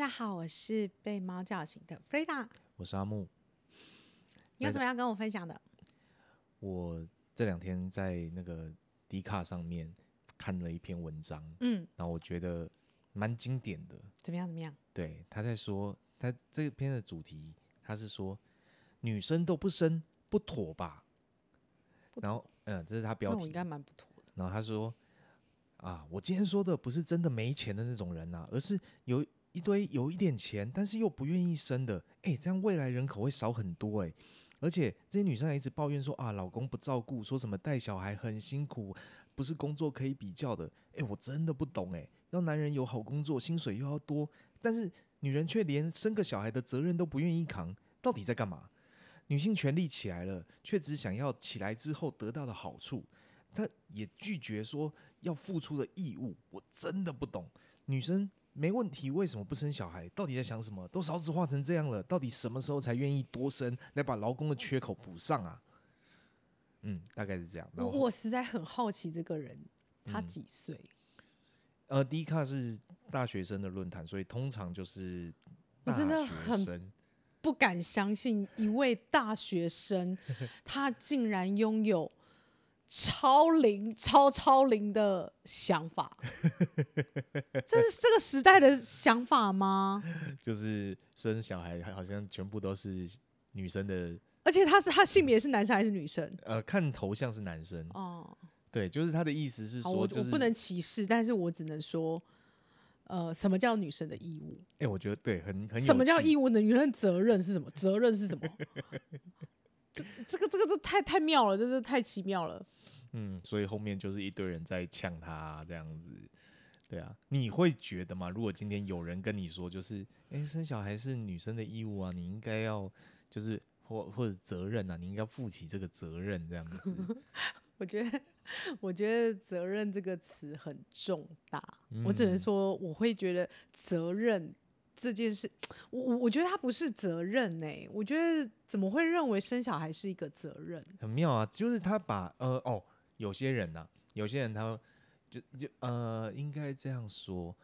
大家好，我是被猫叫醒的 Freda，我是阿木。你有什么要跟我分享的？我这两天在那个 D 卡上面看了一篇文章，嗯，然后我觉得蛮经典的。怎么样？怎么样？对，他在说，他这篇的主题，他是说女生都不生不妥吧？妥然后，嗯，这是他标题，应该蛮不妥的。然后他说，啊，我今天说的不是真的没钱的那种人呐，而是有。一堆有一点钱，但是又不愿意生的，哎、这样未来人口会少很多哎、而且这些女生还一直抱怨说啊，老公不照顾，说什么带小孩很辛苦，不是工作可以比较的。哎、欸，我真的不懂哎、欸，要男人有好工作，薪水又要多，但是女人却连生个小孩的责任都不愿意扛，到底在干嘛？女性权利起来了，却只想要起来之后得到的好处，她也拒绝说要付出的义务。我真的不懂，女生。没问题，为什么不生小孩？到底在想什么？都少子化成这样了，到底什么时候才愿意多生，来把劳工的缺口补上啊？嗯，大概是这样。我我实在很好奇这个人，他几岁？嗯、呃，D 卡是大学生的论坛，所以通常就是大学生。我真的很不敢相信，一位大学生，他竟然拥有。超龄、超超龄的想法，这是这个时代的想法吗？就是生小孩好像全部都是女生的，而且他是他性别是男生还是女生？呃，看头像是男生。哦，对，就是他的意思是说，就是，我不能歧视，但是我只能说，呃，什么叫女生的义务？哎、欸，我觉得对，很很有。什么叫义务呢？女人责任是什么？责任是什么？这这个这个这太太妙了，真的太奇妙了。嗯，所以后面就是一堆人在呛他、啊、这样子，对啊，你会觉得吗？如果今天有人跟你说，就是，哎、欸，生小孩是女生的义务啊，你应该要就是或或者责任啊，你应该负起这个责任这样子。我觉得，我觉得责任这个词很重大，嗯、我只能说，我会觉得责任这件事，我我我觉得它不是责任呢、欸，我觉得怎么会认为生小孩是一个责任？很妙啊，就是他把呃哦。有些人呐、啊，有些人他就就呃，应该这样说，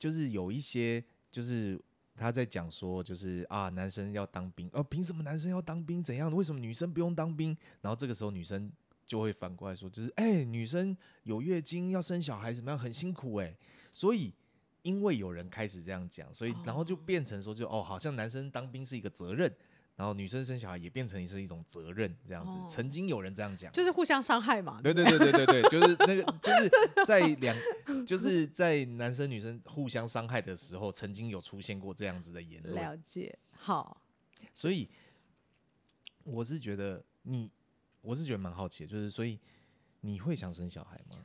就是有一些就是他在讲说，就是啊，男生要当兵，哦、啊，凭什么男生要当兵？怎样？为什么女生不用当兵？然后这个时候女生就会反过来说，就是哎、欸，女生有月经要生小孩怎么样，很辛苦哎。所以因为有人开始这样讲，所以然后就变成说就，就哦，好像男生当兵是一个责任。然后女生生小孩也变成是一种责任，这样子，哦、曾经有人这样讲，就是互相伤害嘛。对对对对对对，就是那个 就是在两，就是在男生女生互相伤害的时候，曾经有出现过这样子的言论。了解，好。所以我是觉得你，我是觉得蛮好奇的，就是所以你会想生小孩吗？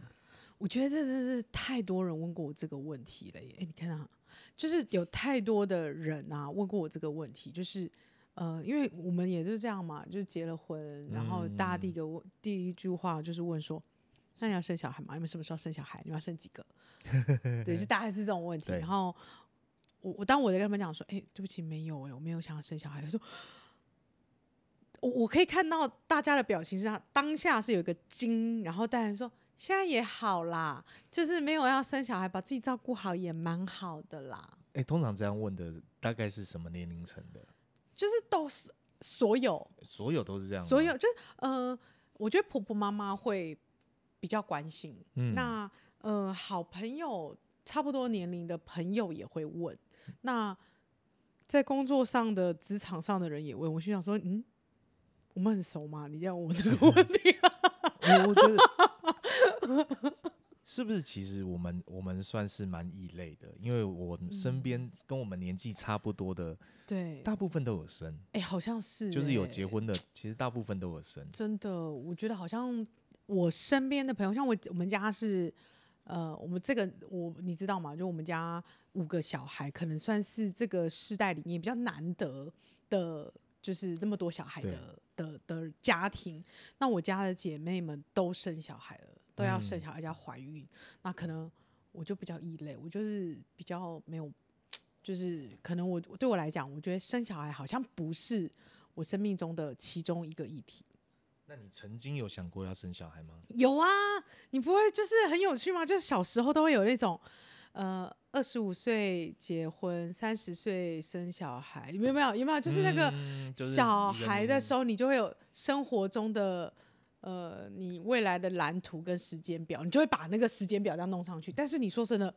我觉得这真是太多人问过我这个问题了耶。哎，你看啊，就是有太多的人啊问过我这个问题，就是。呃，因为我们也就是这样嘛，就是结了婚，然后大家第一个问、嗯、第一句话就是问说，那你要生小孩吗？你们什么时候生小孩？你要生几个？对，是大概是这种问题。然后我我当我在跟他们讲说，哎，对不起，没有哎，我没有想要生小孩。他说，我我可以看到大家的表情是，当下是有一个惊，然后大家说现在也好啦，就是没有要生小孩，把自己照顾好也蛮好的啦。哎，通常这样问的大概是什么年龄层的？就是都是所有，所有都是这样。所有就是呃，我觉得婆婆妈妈会比较关心。嗯。那呃，好朋友差不多年龄的朋友也会问。那在工作上的职场上的人也问。我心想说，嗯，我们很熟吗？你这样问我这个问题？我觉得。是不是其实我们我们算是蛮异类的？因为我身边跟我们年纪差不多的，对，大部分都有生。哎、欸，好像是，就是有结婚的，其实大部分都有生。真的，我觉得好像我身边的朋友，像我我们家是，呃，我们这个我你知道吗？就我们家五个小孩，可能算是这个世代里面比较难得的，就是那么多小孩的的的家庭。那我家的姐妹们都生小孩了。都要生小孩，要怀孕，嗯、那可能我就比较异类，我就是比较没有，就是可能我对我来讲，我觉得生小孩好像不是我生命中的其中一个议题。那你曾经有想过要生小孩吗？有啊，你不会就是很有趣吗？就是小时候都会有那种，呃二十五岁结婚，三十岁生小孩，有没有？有没有？就是那个小孩的时候，你就会有生活中的呃，你未来的蓝图跟时间表，你就会把那个时间表这样弄上去。但是你说真的，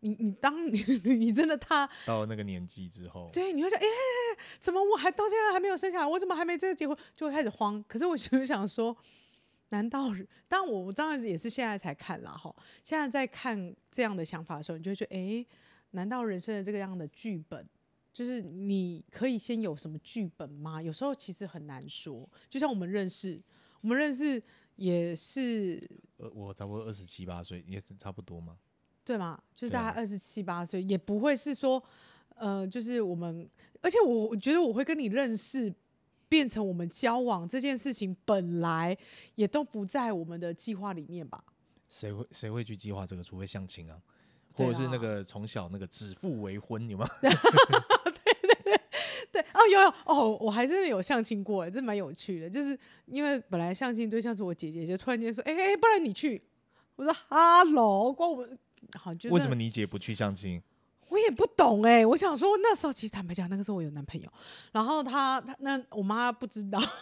你你当你 你真的他到了那个年纪之后，对，你会想，哎、欸，怎么我还到现在还没有生小孩？我怎么还没这个结婚？就会开始慌。可是我就想说。难道？但我我当然也是现在才看啦哈。现在在看这样的想法的时候，你就会觉得，哎，难道人生的这个样的剧本，就是你可以先有什么剧本吗？有时候其实很难说。就像我们认识，我们认识也是，呃，我差不多二十七八岁，也是差不多嘛。对吗？就是大概二十七八岁，也不会是说，呃，就是我们，而且我我觉得我会跟你认识。变成我们交往这件事情本来也都不在我们的计划里面吧？谁会谁会去计划这个？除非相亲啊，或者是那个从小那个指腹为婚，有吗？对对对对，哦有有哦，我还真的有相亲过，这蛮有趣的。就是因为本来相亲对象是我姐姐，就突然间说，哎哎，不然你去？我说哈喽，关我们好就为什么你姐不去相亲？我也不懂哎、欸，我想说那时候其实坦白讲，那个时候我有男朋友，然后他他那我妈不知道，他说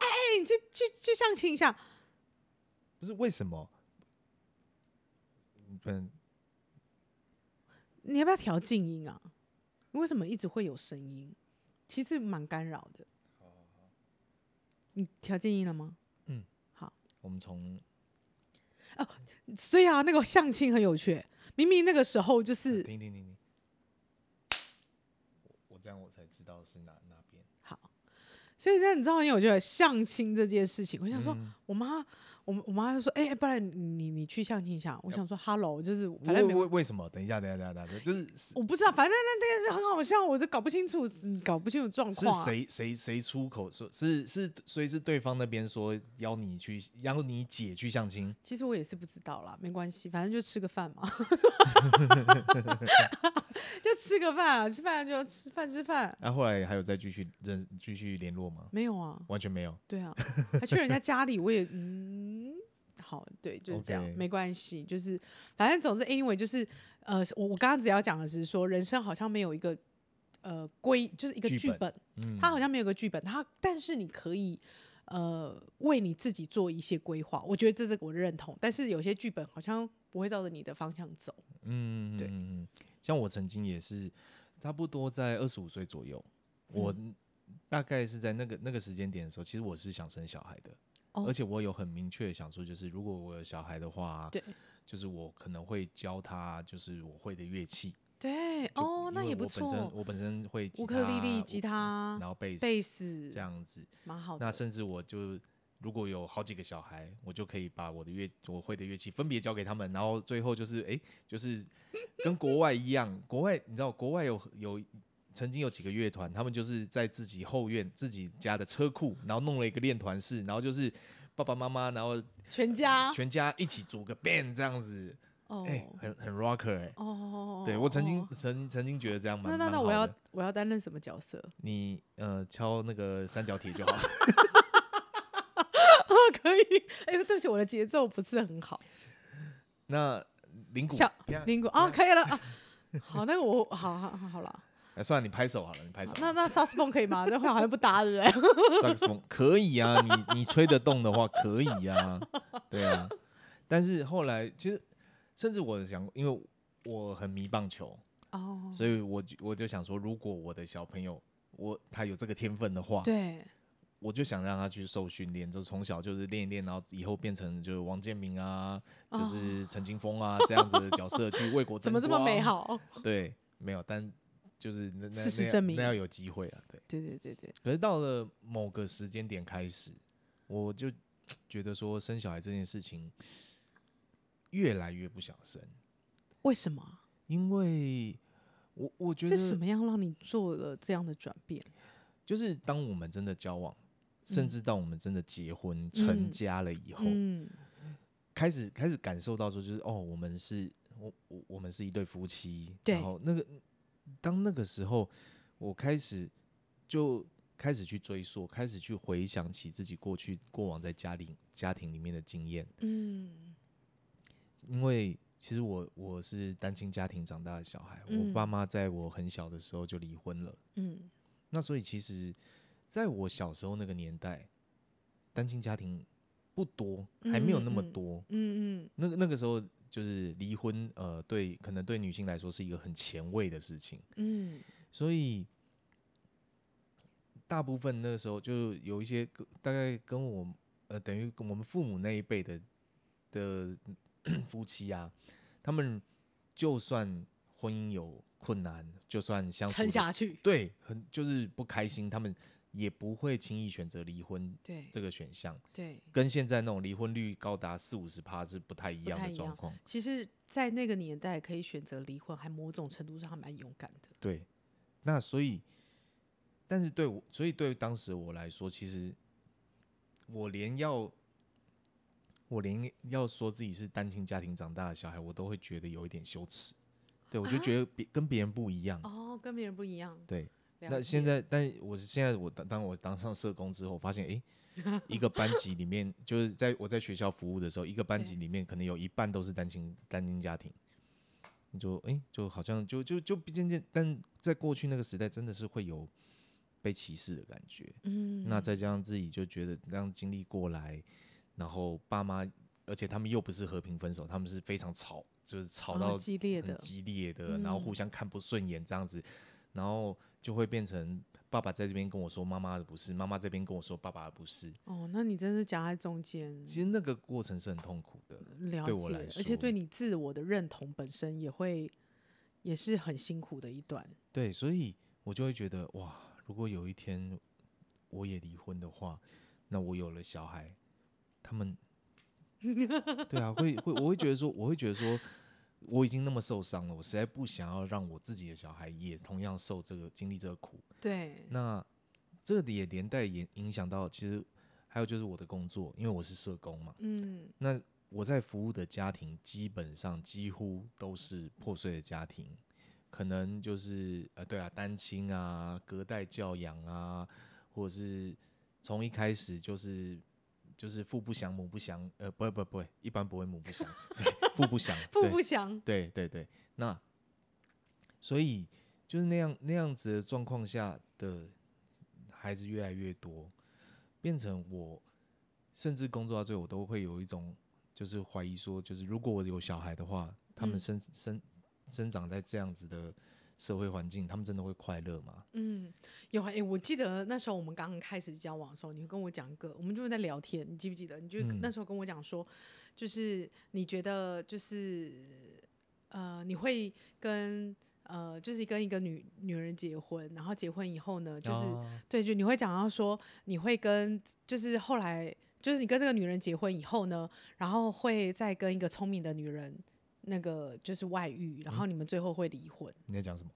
哎、欸，你去去去相亲一下，不是为什么？嗯，你要不要调静音啊？为什么一直会有声音？其实蛮干扰的。好好好，你调静音了吗？嗯，好，我们从哦，所以啊，那个相亲很有趣。明明那个时候就是，停停停停，我这样我才知道是哪哪边。好，所以那你知道，因为我觉得相亲这件事情，我想说，我妈。我我妈就说，哎、欸，不然你你去相亲一下。我想说，Hello，就是反正没为为什么？等一下，等一下，等一下，等一下，就是我不知道，反正那那件事很好笑，我就搞不清楚，搞不清楚状况、啊。是谁谁谁出口说？是是，所以是对方那边说邀你去，邀你姐去相亲。其实我也是不知道啦，没关系，反正就吃个饭嘛。就吃个饭啊，吃饭就吃饭吃饭。那、啊、后来还有再继续认继续联络吗？没有啊，完全没有。对啊，还去人家家里，我也 嗯，好，对，就是这样，Okay. 没关系，就是反正总之，anyway，就是呃，我我刚刚只要讲的是说，人生好像没有一个呃规，就是一个剧本，嗯，它好像没有个剧本，它但是你可以呃为你自己做一些规划，我觉得这是我认同，但是有些剧本好像不会照着你的方向走，嗯，对。嗯像我曾经也是，差不多在二十五岁左右，嗯，我大概是在那个那个时间点的时候，其实我是想生小孩的，哦，而且我有很明确的想说，就是如果我有小孩的话，对，就是我可能会教他，就是我会的乐器，对，哦，那也不错。我本身我本身会乌克丽丽、吉他，然后贝贝斯这样子，蛮好的。那甚至我就。如果有好几个小孩，我就可以把我的乐我会的乐器分别交给他们，然后最后就是哎、欸，就是跟国外一样，国外你知道国外有有曾经有几个乐团，他们就是在自己后院自己家的车库，然后弄了一个练团室，然后就是爸爸妈妈，然后全家全家一起组个 band 这样子，哎、oh. 欸，很很 rocker 哎、欸，哦、oh. 对我曾经、oh. 曾曾经觉得这样蛮那那那我要我要担任什么角色？你呃敲那个三角铁就好了。可以，哎、欸，对不起，我的节奏不是很好。那铃鼓，铃鼓啊，可以了啊。好，那个我 好好好好了。哎，算了，你拍手好了，你拍手。那那萨克斯风可以吗？那会好像不搭对不对？萨克斯风可以啊，你你吹得动的话可以啊，对啊。但是后来其实，甚至我想，因为我很迷棒球哦，所以我我就想说，如果我的小朋友我他有这个天分的话，对。我就想让他去受训练，就从小就是练一练，然后以后变成就是王建民啊，哦、就是陈 金峰啊这样子的角色去为国争光。怎么这么美好？对，没有，但就是那 那事实证明那要有机会啊，对。对对对对。可是到了某个时间点开始，我就觉得说生小孩这件事情越来越不想生。为什么？因为我我觉得是什么样让你做了这样的转变？就是当我们真的交往。甚至到我们真的结婚、嗯、成家了以后，嗯、开始开始感受到说，就是哦，我们是，我我我们是一对夫妻。然后那个，当那个时候，我开始就开始去追溯，开始去回想起自己过去过往在家里家庭里面的经验。嗯。因为其实我我是单亲家庭长大的小孩，嗯、我爸妈在我很小的时候就离婚了。嗯，那所以其实在我小时候那个年代，单亲家庭不多，还没有那么多。嗯嗯，嗯，那个那个时候就是离婚，呃，对，可能对女性来说是一个很前卫的事情。嗯，所以大部分那个时候就有一些大概跟我呃等于我们父母那一辈的的夫妻啊，他们就算婚姻有困难，就算相处撑下去，对，很就是不开心，他们。也不会轻易选择离婚，对这个选项，对，跟现在那种离婚率高达四五十趴是不太一样的状况。其实，在那个年代可以选择离婚，还某种程度上还蛮勇敢的。对，那所以，但是对我，所以对当时我来说，其实我连要，我连要说自己是单亲家庭长大的小孩，我都会觉得有一点羞耻。对，我就觉得别跟别人不一样。哦，跟别人不一样。对。那现在，但我现在我当当我当上社工之后，发现诶，一个班级里面，就是在我在学校服务的时候，一个班级里面可能有一半都是单亲单亲家庭，你就诶，就好像就就就渐渐，但在过去那个时代，真的是会有被歧视的感觉。嗯。那再加上自己就觉得这样经历过来，然后爸妈，而且他们又不是和平分手，他们是非常吵，就是吵到很激烈的，激烈的，然后互相看不顺眼这样子。然后就会变成爸爸在这边跟我说妈妈的不是，妈妈这边跟我说爸爸的不是。哦，那你真是夹在中间。其实那个过程是很痛苦的，对我来说，而且对你自我的认同本身也会，也是很辛苦的一段。对，所以我就会觉得哇，如果有一天我也离婚的话，那我有了小孩，他们，对啊，会会，我会觉得说，我会觉得说。我已经那么受伤了，我实在不想要让我自己的小孩也同样受这个经历这个苦。对。那这也连带也影响到，其实还有就是我的工作，因为我是社工嘛。嗯。那我在服务的家庭基本上几乎都是破碎的家庭，可能就是呃对啊单亲啊、隔代教养啊，或者是从一开始就是。就是父不详母不详，呃，不不不，一般不会母不详，父不详，父不详，对对对，那所以就是那样那样子的状况下的孩子越来越多，变成我甚至工作到最后，我都会有一种就是怀疑说，就是如果我有小孩的话，他们生生生长在这样子的。社会环境，他们真的会快乐吗？嗯，有哎、欸，我记得那时候我们刚刚开始交往的时候，你跟我讲一个，我们就是在聊天，你记不记得？你就那时候跟我讲说，就是你觉得就是呃，你会跟呃，就是跟一个女女人结婚，然后结婚以后呢，就是、哦、对，就你会讲到说，你会跟就是后来就是你跟这个女人结婚以后呢，然后会再跟一个聪明的女人。那个就是外遇，然后你们最后会离婚。你在讲什么？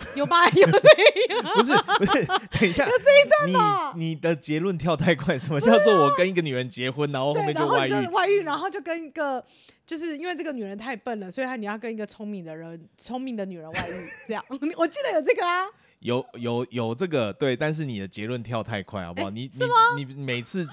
有吧？有这一段？不是不是，等一下。有这一段你你的结论跳太快，什么叫做我跟一个女人结婚，然后后面就外遇？外遇，然后就跟一个，就是因为这个女人太笨了，所以她你要跟一个聪明的人、聪明的女人外遇，这样。我记得有这个啊。有有有这个对，但是你的结论跳太快，好不好？你你你每次。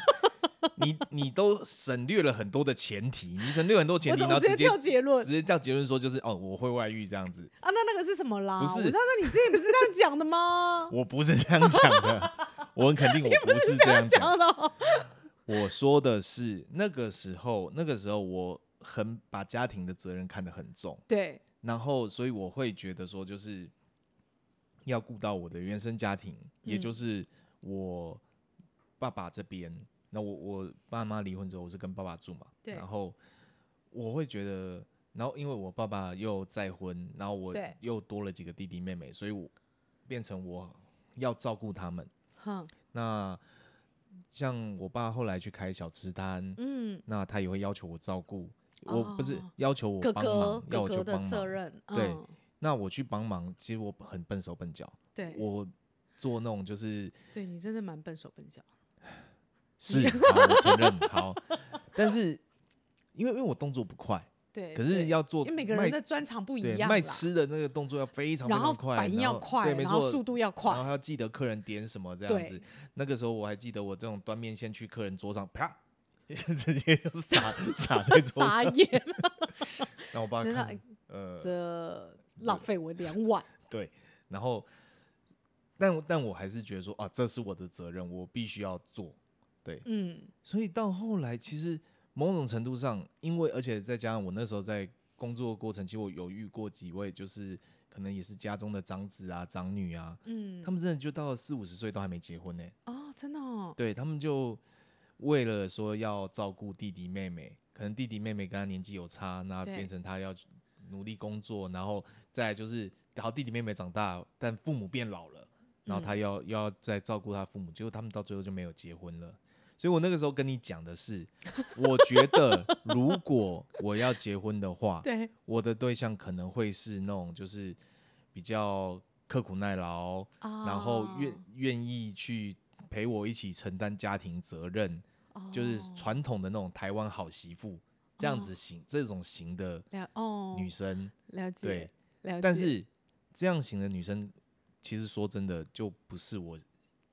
你你都省略了很多的前提，你省略很多前提，然后直接跳结论，直接跳结论说就是哦，我会外遇这样子。啊，那那个是什么啦？不是，我知道那你之前不是这样讲的吗？我不是这样讲的，我很肯定我不是这样讲的。我说的是那个时候，那个时候我很把家庭的责任看得很重。对。然后，所以我会觉得说，就是要顾到我的原生家庭，嗯、也就是我爸爸这边。那我我爸妈离婚之后，我是跟爸爸住嘛，对，然后我会觉得，然后因为我爸爸又再婚，然后我又多了几个弟弟妹妹，所以我变成我要照顾他们。哼，那像我爸后来去开小吃摊，嗯，那他也会要求我照顾，我不是要求我帮忙，要我去帮忙，对，那我去帮忙，其实我很笨手笨脚，对，我做那种就是，对你真的蛮笨手笨脚。是，好，我承认，好，但是因为因为我动作不快，对，可是要做，因为每个人的专长不一样，卖吃的那个动作要非常非常快，然后反应要快，对，没错，速度要快，然后要记得客人点什么这样子。那个时候我还记得我这种端面线去客人桌上，啪，直接就撒 撒在桌上，傻眼。让我爸看，呃，这浪费我两碗。对，然后，但但我还是觉得说啊，这是我的责任，我必须要做。对，嗯，所以到后来，其实某种程度上，因为而且再加上我那时候在工作过程，其实我有遇过几位，就是可能也是家中的长子啊、长女啊，嗯，他们真的就到了四五十岁都还没结婚呢。哦，真的哦。对，他们就为了说要照顾弟弟妹妹，可能弟弟妹妹跟他年纪有差，那变成他要努力工作，然后再就是，然后弟弟妹妹长大，但父母变老了，然后他要、嗯、要再照顾他父母，结果他们到最后就没有结婚了。所以我那个时候跟你讲的是，我觉得如果我要结婚的话，对，我的对象可能会是那种就是比较刻苦耐劳，哦、然后愿愿意去陪我一起承担家庭责任，哦、就是传统的那种台湾好媳妇这样子型、哦、这种型的女生，了，了解，对，了解。但是这样型的女生，其实说真的就不是我，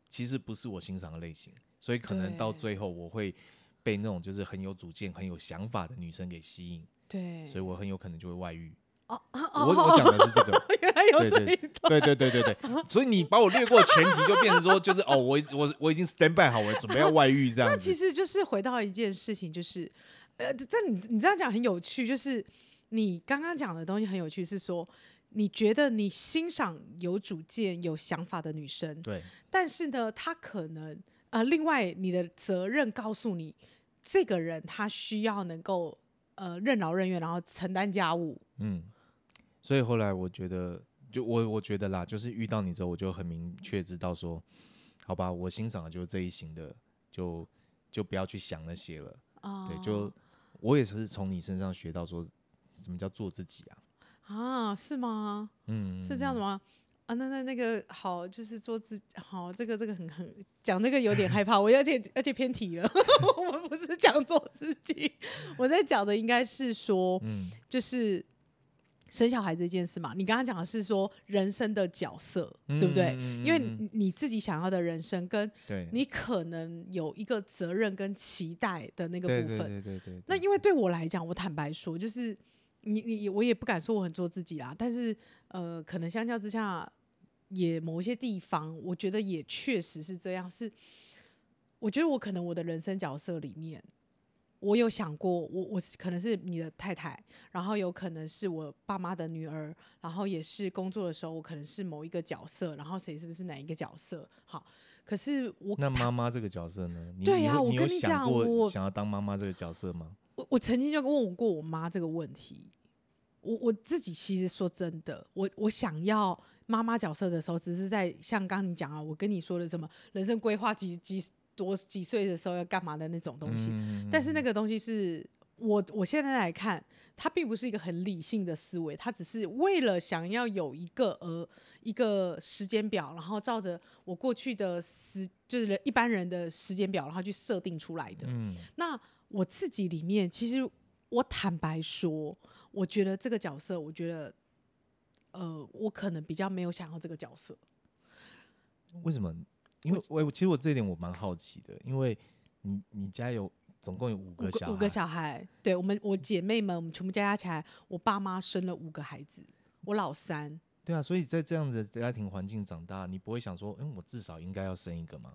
其实不是我欣赏的类型。所以可能到最后我会被那种就是很有主见、很有想法的女生给吸引。对。所以我很有可能就会外遇。哦哦我我讲的是这个。原来有这一对对对对对对。所以你把我略过前提，就变成说就是哦，我我我已经 stand by 好，我准备要外遇这样子。那其实就是回到一件事情，就是呃，这你你这样讲很有趣，就是你刚刚讲的东西很有趣，是说你觉得你欣赏有主见、有想法的女生。对。但是呢，她可能。呃，另外，你的责任告诉你，这个人他需要能够呃任劳任怨，然后承担家务。嗯，所以后来我觉得，就我我觉得啦，就是遇到你之后，我就很明确知道说，好吧，我欣赏的就是这一型的，就就不要去想那些了。哦。对，就我也是从你身上学到说，什么叫做自己啊？啊，是吗？嗯，是这样子吗？啊，那那那个好，就是做自好，这个这个很很讲这个有点害怕，我而且而且偏题了，我们不是讲做自己，我在讲的应该是说，嗯，就是生小孩这件事嘛，你刚刚讲的是说人生的角色，嗯、对不对？因为你你自己想要的人生跟你可能有一个责任跟期待的那个部分，对对对对对。那因为对我来讲，我坦白说，就是。你你我也不敢说我很做自己啦，但是呃，可能相较之下，也某一些地方，我觉得也确实是这样。是，我觉得我可能我的人生角色里面，我有想过，我我可能是你的太太，然后有可能是我爸妈的女儿，然后也是工作的时候，我可能是某一个角色，然后谁是不是哪一个角色？好，可是我那妈妈这个角色呢？对呀、啊，我跟你讲，我想要当妈妈这个角色吗？我我曾经就问过我妈这个问题，我我自己其实说真的，我我想要妈妈角色的时候，只是在像刚你讲啊，我跟你说的什么人生规划几几多几岁的时候要干嘛的那种东西，嗯、但是那个东西是我我现在来看，他并不是一个很理性的思维，他只是为了想要有一个呃一个时间表，然后照着我过去的时就是一般人的时间表，然后去设定出来的，嗯，那。我自己里面，其实我坦白说，我觉得这个角色，我觉得，呃，我可能比较没有想要这个角色。为什么？因为我其实我这一点我蛮好奇的，因为你你家有总共有五个小孩，五个，小孩，对我们我姐妹们，我们全部加加起来，我爸妈生了五个孩子，我老三。对啊，所以在这样的家庭环境长大，你不会想说，嗯，我至少应该要生一个吗？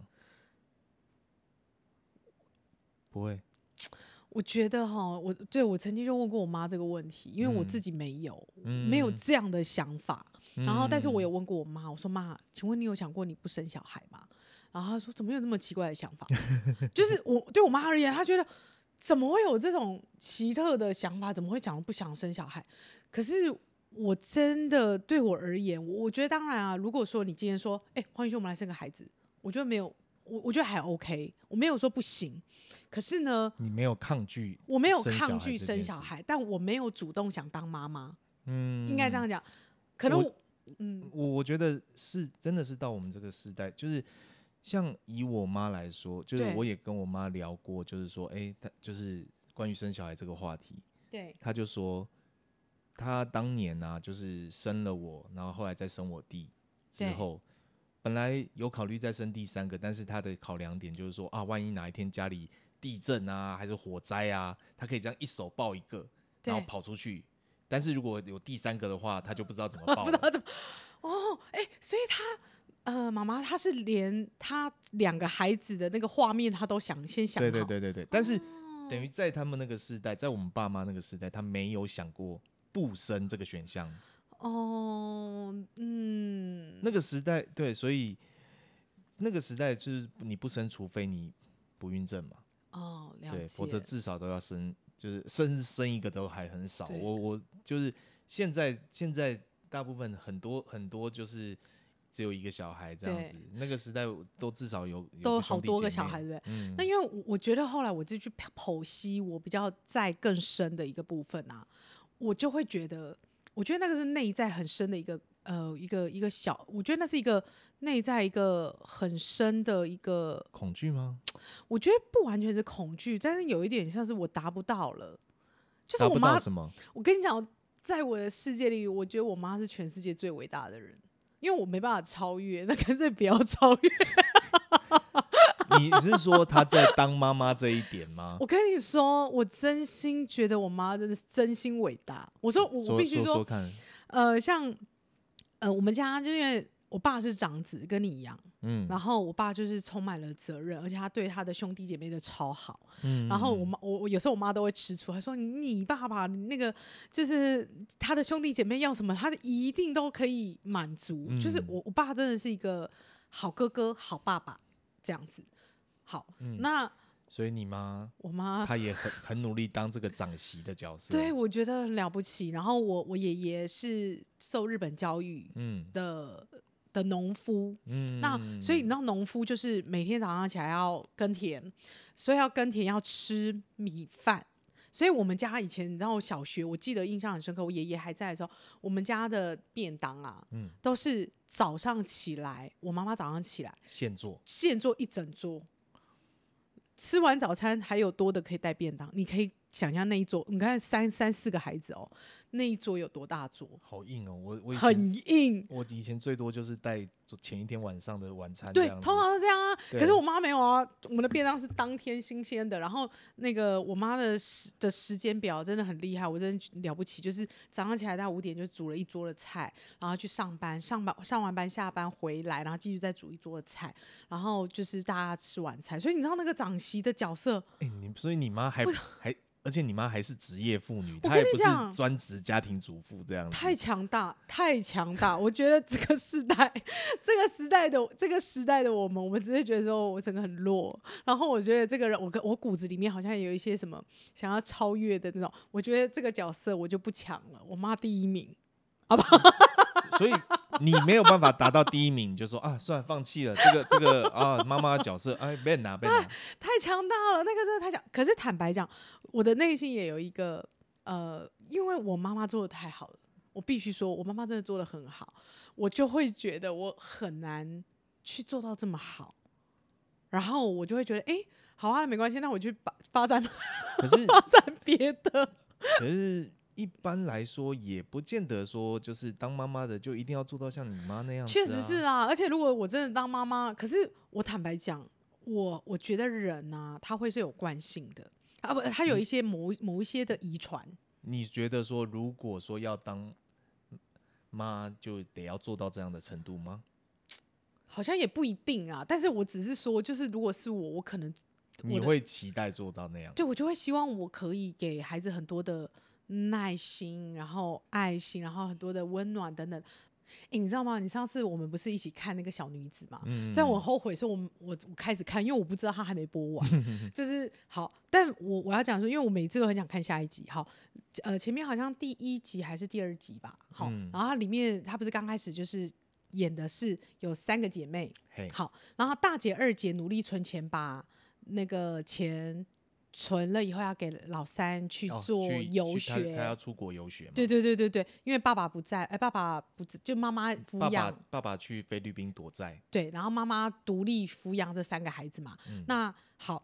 不会。我觉得哈，我对我曾经就问过我妈这个问题，因为我自己没有，嗯、没有这样的想法。嗯、然后，但是我有问过我妈，我说妈，请问你有想过你不生小孩吗？然后她说怎么有那么奇怪的想法？就是我对我妈而言，她觉得怎么会有这种奇特的想法？怎么会讲不想生小孩？可是我真的对我而言，我我觉得当然啊，如果说你今天说，哎、欸，黄宇轩，我们来生个孩子，我觉得没有，我我觉得还 OK，我没有说不行。可是呢，你没有抗拒，我没有抗拒生小孩，但我没有主动想当妈妈。嗯，应该这样讲。可能嗯，我我觉得是真的是到我们这个时代，就是像以我妈来说，就是我也跟我妈聊过，就是说，哎，她就是关于生小孩这个话题。对。她就说，她当年啊，就是生了我，然后后来再生我弟之后，本来有考虑再生第三个，但是她的考量点就是说啊，万一哪一天家里地震啊，还是火灾啊，她可以这样一手抱一个，然后跑出去，但是如果有第三个的话，她就不知道怎么 抱。不知道怎么。哦，哎、欸，所以他呃，妈妈她是连她两个孩子的那个画面，她都想先想好。对对对对对。但是、哦、等于在他们那个时代，在我们爸妈那个时代，他没有想过不生这个选项。哦，嗯。那个时代，对，所以那个时代就是你不生，除非你不孕症嘛。哦，了解。对，否则至少都要生，就是生生一个都还很少。我我就是现在现在大部分很多很多就是只有一个小孩这样子。那个时代都至少有，有都好多个小孩，对不对？嗯。那因为我觉得后来我自己去剖析，我比较在更深的一个部分啊，我就会觉得。我觉得那个是内在很深的一个呃一个一个小，我觉得那是一个内在一个很深的一个恐惧吗？我觉得不完全是恐惧，但是有一点像是我达不到了，就是我妈？我跟你讲，在我的世界里，我觉得我妈是全世界最伟大的人，因为我没办法超越，那干脆不要超越。你是说她在当妈妈这一点吗？我跟你说，我真心觉得我妈真的是真心伟大。我说我必须说，呃，像呃我们家就因为我爸是长子，跟你一样，嗯，然后我爸就是充满了责任，而且他对他的兄弟姐妹都超好，嗯，然后我妈我我有时候我妈都会吃醋，她说你爸爸那个就是他的兄弟姐妹要什么，他一定都可以满足，嗯，就是我我爸真的是一个好哥哥、好爸爸这样子。好，嗯、那所以你妈，我妈，她也很很努力当这个长媳的角色。对，我觉得很了不起。然后我我爷爷是受日本教育的，嗯，的的农夫，嗯，那所以你知道农夫就是每天早上起来要耕田，所以要耕田要吃米饭。所以我们家以前你知道小学，我记得印象很深刻，我爷爷还在的时候，我们家的便当啊，嗯，都是早上起来，我妈妈早上起来现做，现做一整桌。吃完早餐还有多的可以带便当，你可以想象那一桌，你看三三四个孩子哦，那一桌有多大桌？好硬哦，我我很硬。我以前最多就是带前一天晚上的晚餐。对，通常是这样啊。可是我妈没有啊，我们的便当是当天新鲜的。然后那个我妈的时的时间表真的很厉害，我真的了不起。就是早上起来大概五点就煮了一桌的菜，然后去上班，上班上完班下班回来，然后继续再煮一桌的菜，然后就是大家吃晚餐。所以你知道那个长媳的角色？哎、欸，你所以你妈还还。而且你妈还是职业妇女，她也不是专职家庭主妇这样子。太强大，太强大！我觉得这个时代，这个时代的这个时代的我们，我们只会觉得说我整个很弱。然后我觉得这个人，我跟我骨子里面好像有一些什么想要超越的那种。我觉得这个角色我就不抢了，我妈第一名，好不好？所以你没有办法达到第一名，你就说啊，算了，放弃了这个这个啊妈妈的角色，哎，别拿，别拿，太强大了，那个真的太强。可是坦白讲，我的内心也有一个呃，因为我妈妈做的太好了，我必须说，我妈妈真的做的很好，我就会觉得我很难去做到这么好，然后我就会觉得，哎、欸，好啊，没关系，那我去发发展，可是发展别的，可是。一般来说，也不见得说就是当妈妈的就一定要做到像你妈那样啊。确实是啊，而且如果我真的当妈妈，可是我坦白讲，我我觉得人啊，他会是有惯性的，啊不，他有一些某某一些的遗传。你觉得说，如果说要当妈，就得要做到这样的程度吗？好像也不一定啊，但是我只是说，就是如果是我，我可能你会期待做到那样。对，我就会希望我可以给孩子很多的。耐心，然后爱心，然后很多的温暖等等。诶，你知道吗？你上次我们不是一起看那个小女子嘛？嗯。虽然我后悔说我们我我开始看，因为我不知道她还没播完。就是好，但我我要讲说，因为我每次都很想看下一集。好，呃，前面好像第一集还是第二集吧？好，嗯、然后它里面她不是刚开始就是演的是有三个姐妹。嘿。好，然后大姐二姐努力存钱把那个钱。存了以后要给老三去做游学，哦、他，他要出国游学嘛？对对对对对，因为爸爸不在，哎，爸爸不就妈妈抚养。爸爸爸爸去菲律宾躲债。对，然后妈妈独立抚养这三个孩子嘛。嗯、那好。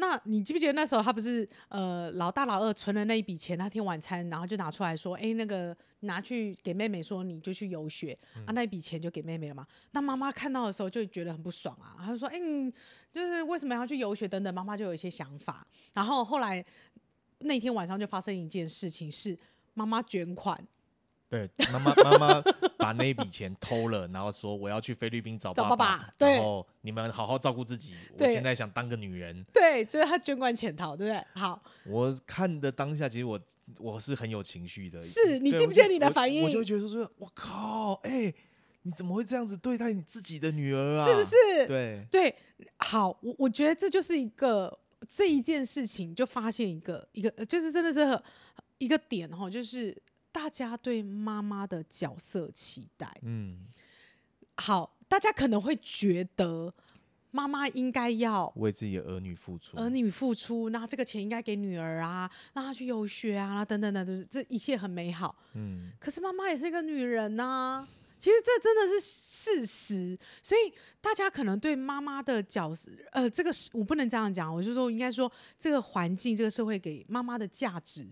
那你记不记得那时候他不是呃老大老二存了那一笔钱，那天晚餐然后就拿出来说，哎、欸、那个拿去给妹妹说你就去游学，嗯、啊那一笔钱就给妹妹了嘛。那妈妈看到的时候就觉得很不爽啊，她就说，哎、欸、你就是为什么要去游学等等，妈妈就有一些想法。然后后来那天晚上就发生一件事情是，妈妈捐款。对，妈妈妈妈把那笔钱偷了，然后说我要去菲律宾找爸爸，找爸爸，对，然后你们好好照顾自己，我现在想当个女人。对，就是他卷款潜逃，对不对？好，我看的当下，其实我我是很有情绪的。是你记不记得你的反应？我，我就会觉得说，我靠，哎、欸，你怎么会这样子对待你自己的女儿啊？是不是？对对，好，我我觉得这就是一个这一件事情就发现一个一个，就是真的是一个点哈，就是。大家对妈妈的角色期待，嗯，好，大家可能会觉得妈妈应该要为自己的儿女付出，儿女付出，那这个钱应该给女儿啊，让她去游学啊，等等等，就是这一切很美好，嗯。可是妈妈也是一个女人呐、啊，其实这真的是事实，所以大家可能对妈妈的角色，呃，这个是我不能这样讲，我就说应该说这个环境，这个社会给妈妈的价值。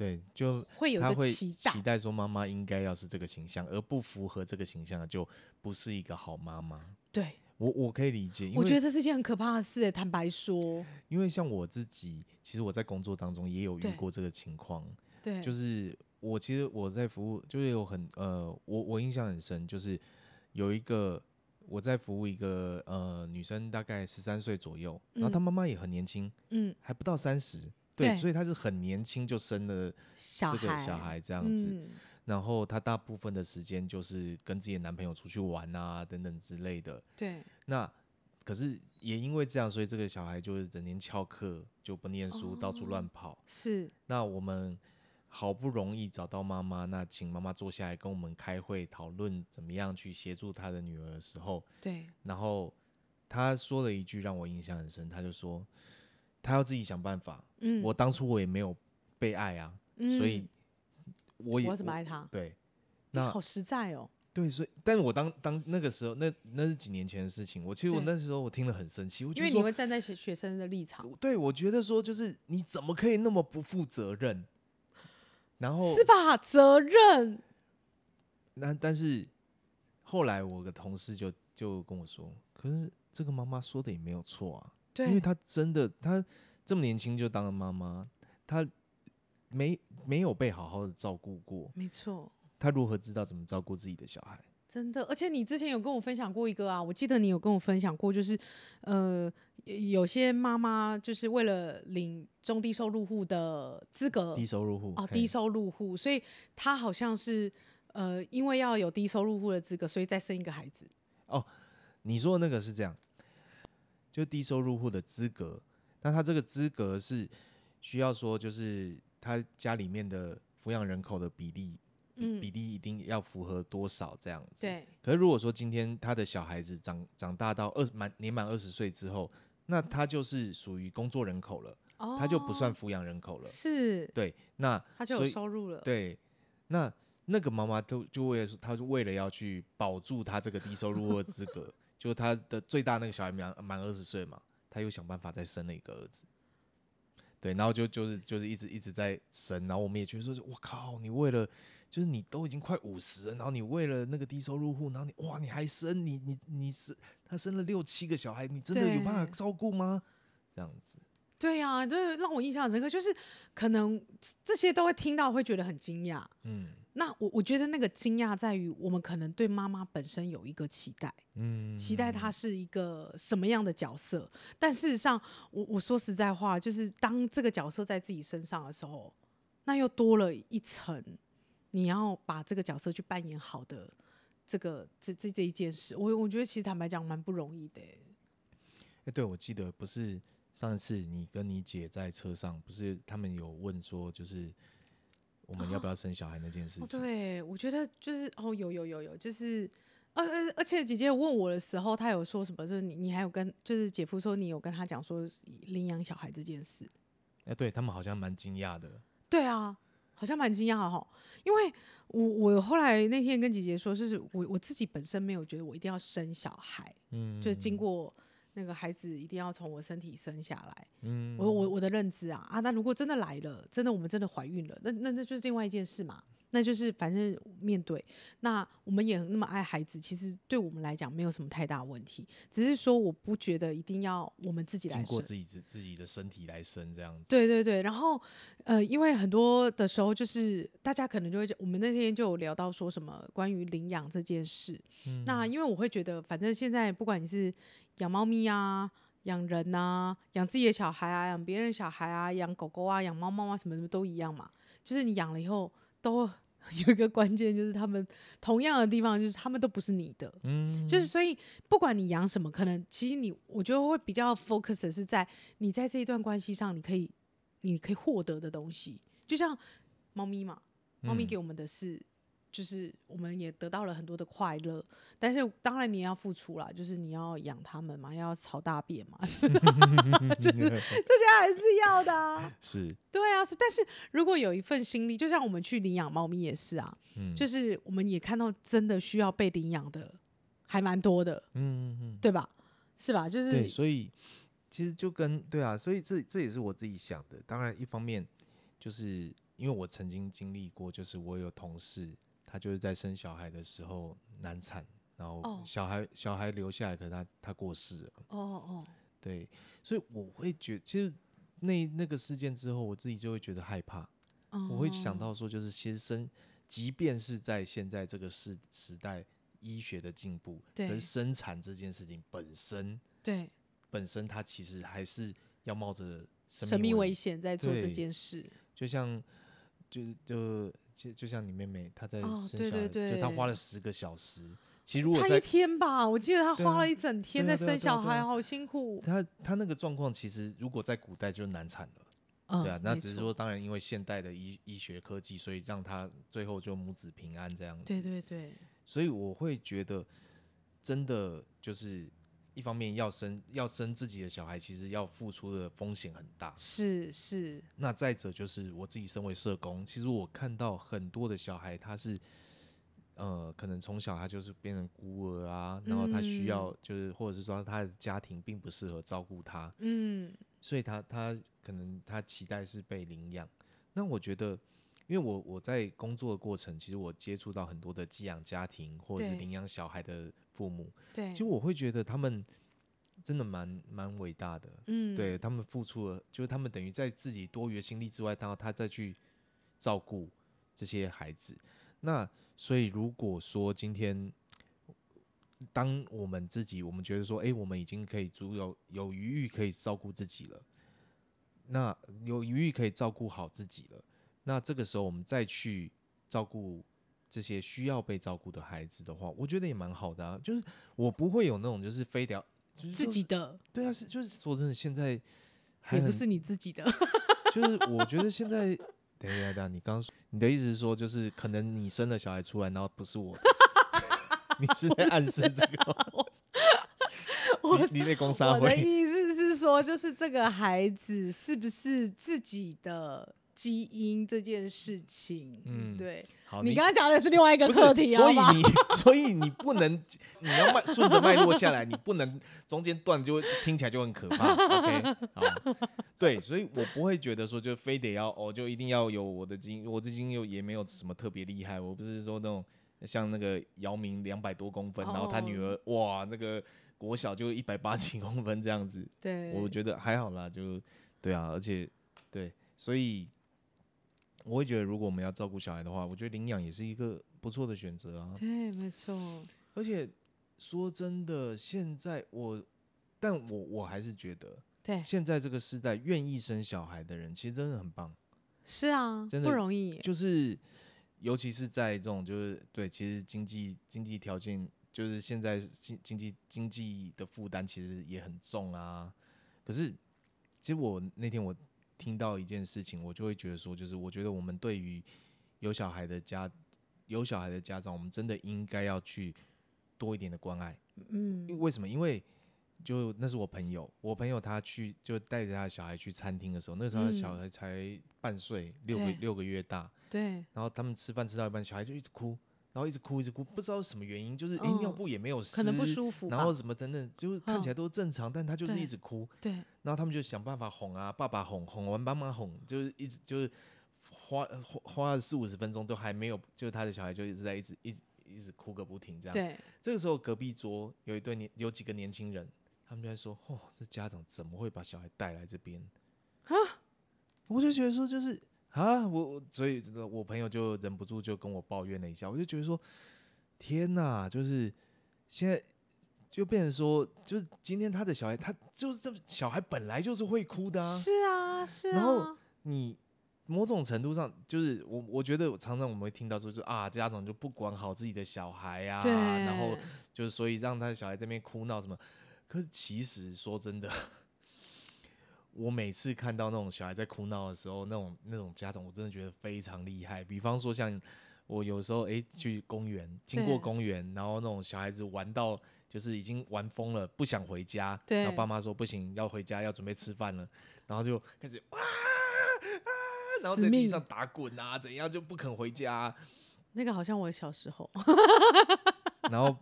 对，就会有一个期待，期待说妈妈应该要是这个形象，而不符合这个形象的就不是一个好妈妈。对，我我可以理解，因为我觉得这是件很可怕的事，坦白说。因为像我自己，其实我在工作当中也有遇过这个情况。对，就是我其实我在服务，就是有很呃，我我印象很深，就是有一个我在服务一个呃女生，大概十三岁左右，然后她妈妈也很年轻，嗯，还不到三十。对，所以他是很年轻就生了这个小孩这样子，嗯、然后他大部分的时间就是跟自己的男朋友出去玩啊等等之类的。对。那可是也因为这样，所以这个小孩就是整天翘课就不念书，哦、到处乱跑。是。那我们好不容易找到妈妈，那请妈妈坐下来跟我们开会讨论怎么样去协助她的女儿的时候，对。然后她说了一句让我印象很深，她就说。他要自己想办法。嗯，我当初我也没有被爱啊，嗯、所以我也我怎么爱他？对，那好实在哦。对，所以，但是我当当那个时候，那那是几年前的事情。我其实我那时候我听了很生气，我觉得因为你会站在学学生的立场。对，我觉得说就是你怎么可以那么不负责任？然后是吧？责任。那但是后来我的同事就就跟我说，可是这个妈妈说的也没有错啊。对，因为她真的，她这么年轻就当了妈妈，她没没有被好好的照顾过。没错。她如何知道怎么照顾自己的小孩？真的，而且你之前有跟我分享过一个啊，我记得你有跟我分享过，就是呃，有些妈妈就是为了领中低收入户的资格，低收入户哦，低收入户，所以她好像是呃，因为要有低收入户的资格，所以再生一个孩子。哦，你说的那个是这样。就低收入户的资格，那他这个资格是需要说，就是他家里面的抚养人口的比例，嗯，比例一定要符合多少这样子。对。可是如果说今天他的小孩子长长大到二满年满二十岁之后，那他就是属于工作人口了，哦，他就不算抚养人口了。是。对，那他就有收入了。对，那那个妈妈都就为了，他就为了要去保住他这个低收入户的资格。就他的最大那个小孩满满二十岁嘛，他又想办法再生了一个儿子，对，然后就就是就是一直一直在生，然后我们也觉得说，我靠，你为了就是你都已经快五十了，然后你为了那个低收入户，然后你哇你还生你你你是他生了六七个小孩，你真的有办法照顾吗？这样子。对呀、啊，这让我印象深刻，就是可能这些都会听到，会觉得很惊讶。嗯，那我我觉得那个惊讶在于，我们可能对妈妈本身有一个期待，嗯，期待她是一个什么样的角色。但事实上，我我说实在话，就是当这个角色在自己身上的时候，那又多了一层，你要把这个角色去扮演好的这个这这这一件事，我我觉得其实坦白讲蛮不容易的。哎，对，我记得不是。上一次你跟你姐在车上，不是他们有问说，就是我们要不要生小孩那件事情？哦，对，我觉得就是哦，有有有有，就是，呃呃，而且姐姐问我的时候，她有说什么？就是你你还有跟就是姐夫说你有跟他讲说领养小孩这件事？哎，对他们好像蛮惊讶的。对啊，好像蛮惊讶的哈，因为我我后来那天跟姐姐说，就是我我自己本身没有觉得我一定要生小孩，嗯，就是经过。那个孩子一定要从我身体生下来，嗯，我我我的认知啊啊，那如果真的来了，真的我们真的怀孕了，那那那就是另外一件事嘛，那就是反正面对，那我们也那么爱孩子，其实对我们来讲没有什么太大问题，只是说我不觉得一定要我们自己来生，经过自己自自己的身体来生这样子。对对对，然后呃，因为很多的时候就是大家可能就会，我们那天就有聊到说什么关于领养这件事，嗯，那因为我会觉得，反正现在不管你是养猫咪啊、养人啊、养自己的小孩啊、养别人小孩啊、养狗狗啊、养猫猫啊，什么什么都一样嘛，就是你养了以后。都 有一个关键，就是他们同样的地方，就是他们都不是你的，嗯，就是所以不管你养什么，可能其实你我觉得会比较 focus 的是在你在这一段关系上，你可以你可以获得的东西，就像猫咪嘛，猫咪给我们的是。嗯就是我们也得到了很多的快乐，但是当然你也要付出啦，就是你要养它们嘛，要草大便嘛，就是 这些还是要的啊。是。对啊，是。但是如果有一份心力，就像我们去领养猫咪也是啊，嗯，就是我们也看到真的需要被领养的还蛮多的，嗯嗯，对吧？是吧？就是。对，所以其实就跟对啊，所以这这也是我自己想的。当然，一方面就是因为我曾经经历过，就是我有同事。他就是在生小孩的时候难产，然后小孩、oh. 小孩留下来，可是他他过世了。哦哦。对，所以我会觉得，其实那那个事件之后，我自己就会觉得害怕。Oh. 我会想到说，就是其实生，即便是在现在这个时时代，医学的进步，对，可是生产这件事情本身，对，本身它其实还是要冒着生命危险在做这件事。就像，就就。就就像你妹妹，她在生小孩，哦、对对对，就她花了十个小时。其实如果她一天吧，我记得她花了一整天在生小孩，好辛苦。她她那个状况，其实如果在古代就难产了，嗯，对啊。那只是说，当然因为现代的医医学科技，所以让她最后就母子平安这样子。对对对。所以我会觉得，真的就是。一方面要生要生自己的小孩，其实要付出的风险很大。是是。那再者就是我自己身为社工，其实我看到很多的小孩，他是，呃，可能从小他就是变成孤儿啊，然后他需要就是，嗯、或者是说他的家庭并不适合照顾他，嗯，所以他他可能他期待是被领养。那我觉得，因为我我在工作的过程，其实我接触到很多的寄养家庭或者是领养小孩的。父母，对，其实我会觉得他们真的蛮蛮伟大的，嗯，对他们付出了，就是他们等于在自己多余的心力之外，然后他再去照顾这些孩子。那所以如果说今天，当我们自己我们觉得说，哎，我们已经可以足有有余裕可以照顾自己了，那有余裕可以照顾好自己了，那这个时候我们再去照顾。这些需要被照顾的孩子的话，我觉得也蛮好的啊。就是我不会有那种就是非得要，就是自己的。对啊，是就是说真的，现在还不是你自己的。就是我觉得现在，等一下，等一下，你刚你的意思是说，就是可能你生了小孩出来，然后不是我的，你是在暗示这个吗？我你你公我的意思是说，就是这个孩子是不是自己的？基因这件事情，嗯，对，好，你刚刚讲的是另外一个课题啊，所以你，所以你不能，你要脉顺着脉络下来，你不能中间断，就会听起来就很可怕，OK，好，对，所以我不会觉得说就非得要，哦，就一定要有我的基因，我的基因又也没有什么特别厉害，我不是说那种像那个姚明两百多公分，哦，然后他女儿哇那个国小就一百八十几公分这样子，对，我觉得还好啦，就对啊，而且对，所以。我会觉得，如果我们要照顾小孩的话，我觉得领养也是一个不错的选择啊。对，没错。而且说真的，现在我，但我我还是觉得，对，现在这个时代，愿意生小孩的人其实真的很棒。是啊，真的不容易。就是，尤其是在这种就是对，其实经济经济条件，就是现在经经济经济的负担其实也很重啊。可是，其实我那天我。听到一件事情，我就会觉得说，就是我觉得我们对于有小孩的家有小孩的家长，我们真的应该要去多一点的关爱。嗯，为什么？因为就那是我朋友，我朋友他去就带着他的小孩去餐厅的时候，那时候他小孩才半岁，六个六个月大。对。然后他们吃饭吃到一半，小孩就一直哭。然后一直哭，一直哭，不知道什么原因，就是诶、欸、尿布也没有湿，可能不舒服，然后什么等等，就是看起来都正常，但他就是一直哭。对。然后他们就想办法哄啊，爸爸哄，哄完妈妈哄，就是一直就是花花花了四五十分钟都还没有，就是他的小孩就一直在一直一直一直哭个不停这样。对。这个时候隔壁桌有一对年有几个年轻人，他们就在说，哦，这家长怎么会把小孩带来这边？啊？我就觉得说就是啊，我所以我朋友就忍不住就跟我抱怨了一下，我就觉得说，天哪，就是现在。就变成说，就是今天他的小孩，他就是这小孩本来就是会哭的啊。是啊，是啊。然后你某种程度上，就是我我觉得常常我们会听到说，就是啊家长就不管好自己的小孩啊，然后就是所以让他的小孩在那边哭闹什么。可是其实说真的，我每次看到那种小孩在哭闹的时候，那种那种家长，我真的觉得非常厉害。比方说像我有时候哎去公园，经过公园，然后那种小孩子玩到。就是已经玩疯了，不想回家。对。然后爸妈说不行，要回家，要准备吃饭了。然后就开始哇啊，然后在地上打滚啊，怎样就不肯回家。那个好像我小时候。然后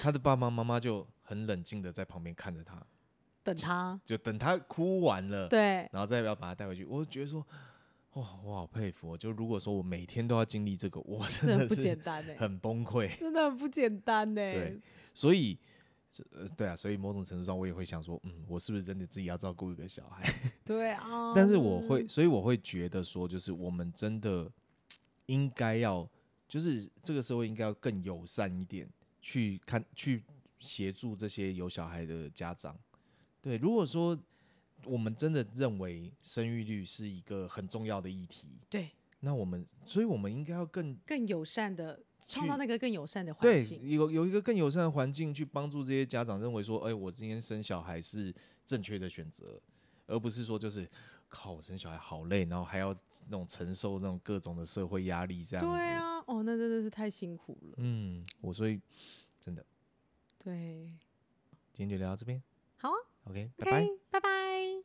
他的爸爸妈妈就很冷静的在旁边看着他，等他，就等他哭完了。对。然后再要把他带回去。我觉得说，哇，我好佩服。就如果说我每天都要经历这个，我真的是很崩溃。真的很不简单呢。对，所以。呃，对啊，所以某种程度上我也会想说，嗯，我是不是真的自己要照顾一个小孩？对啊。但是我会，所以我会觉得说，就是我们真的应该要，就是这个社会应该要更友善一点，去看，去协助这些有小孩的家长。对，如果说我们真的认为生育率是一个很重要的议题，对，那我们，所以我们应该要更更友善的。创造那个更友善的环境，对，有有一个更友善的环境去帮助这些家长认为说，哎、欸，我今天生小孩是正确的选择，而不是说就是靠我生小孩好累，然后还要那种承受那种各种的社会压力这样子。对啊，哦，那真的是太辛苦了。嗯，我所以真的。对。今天就聊到这边。ok 拜拜。拜拜。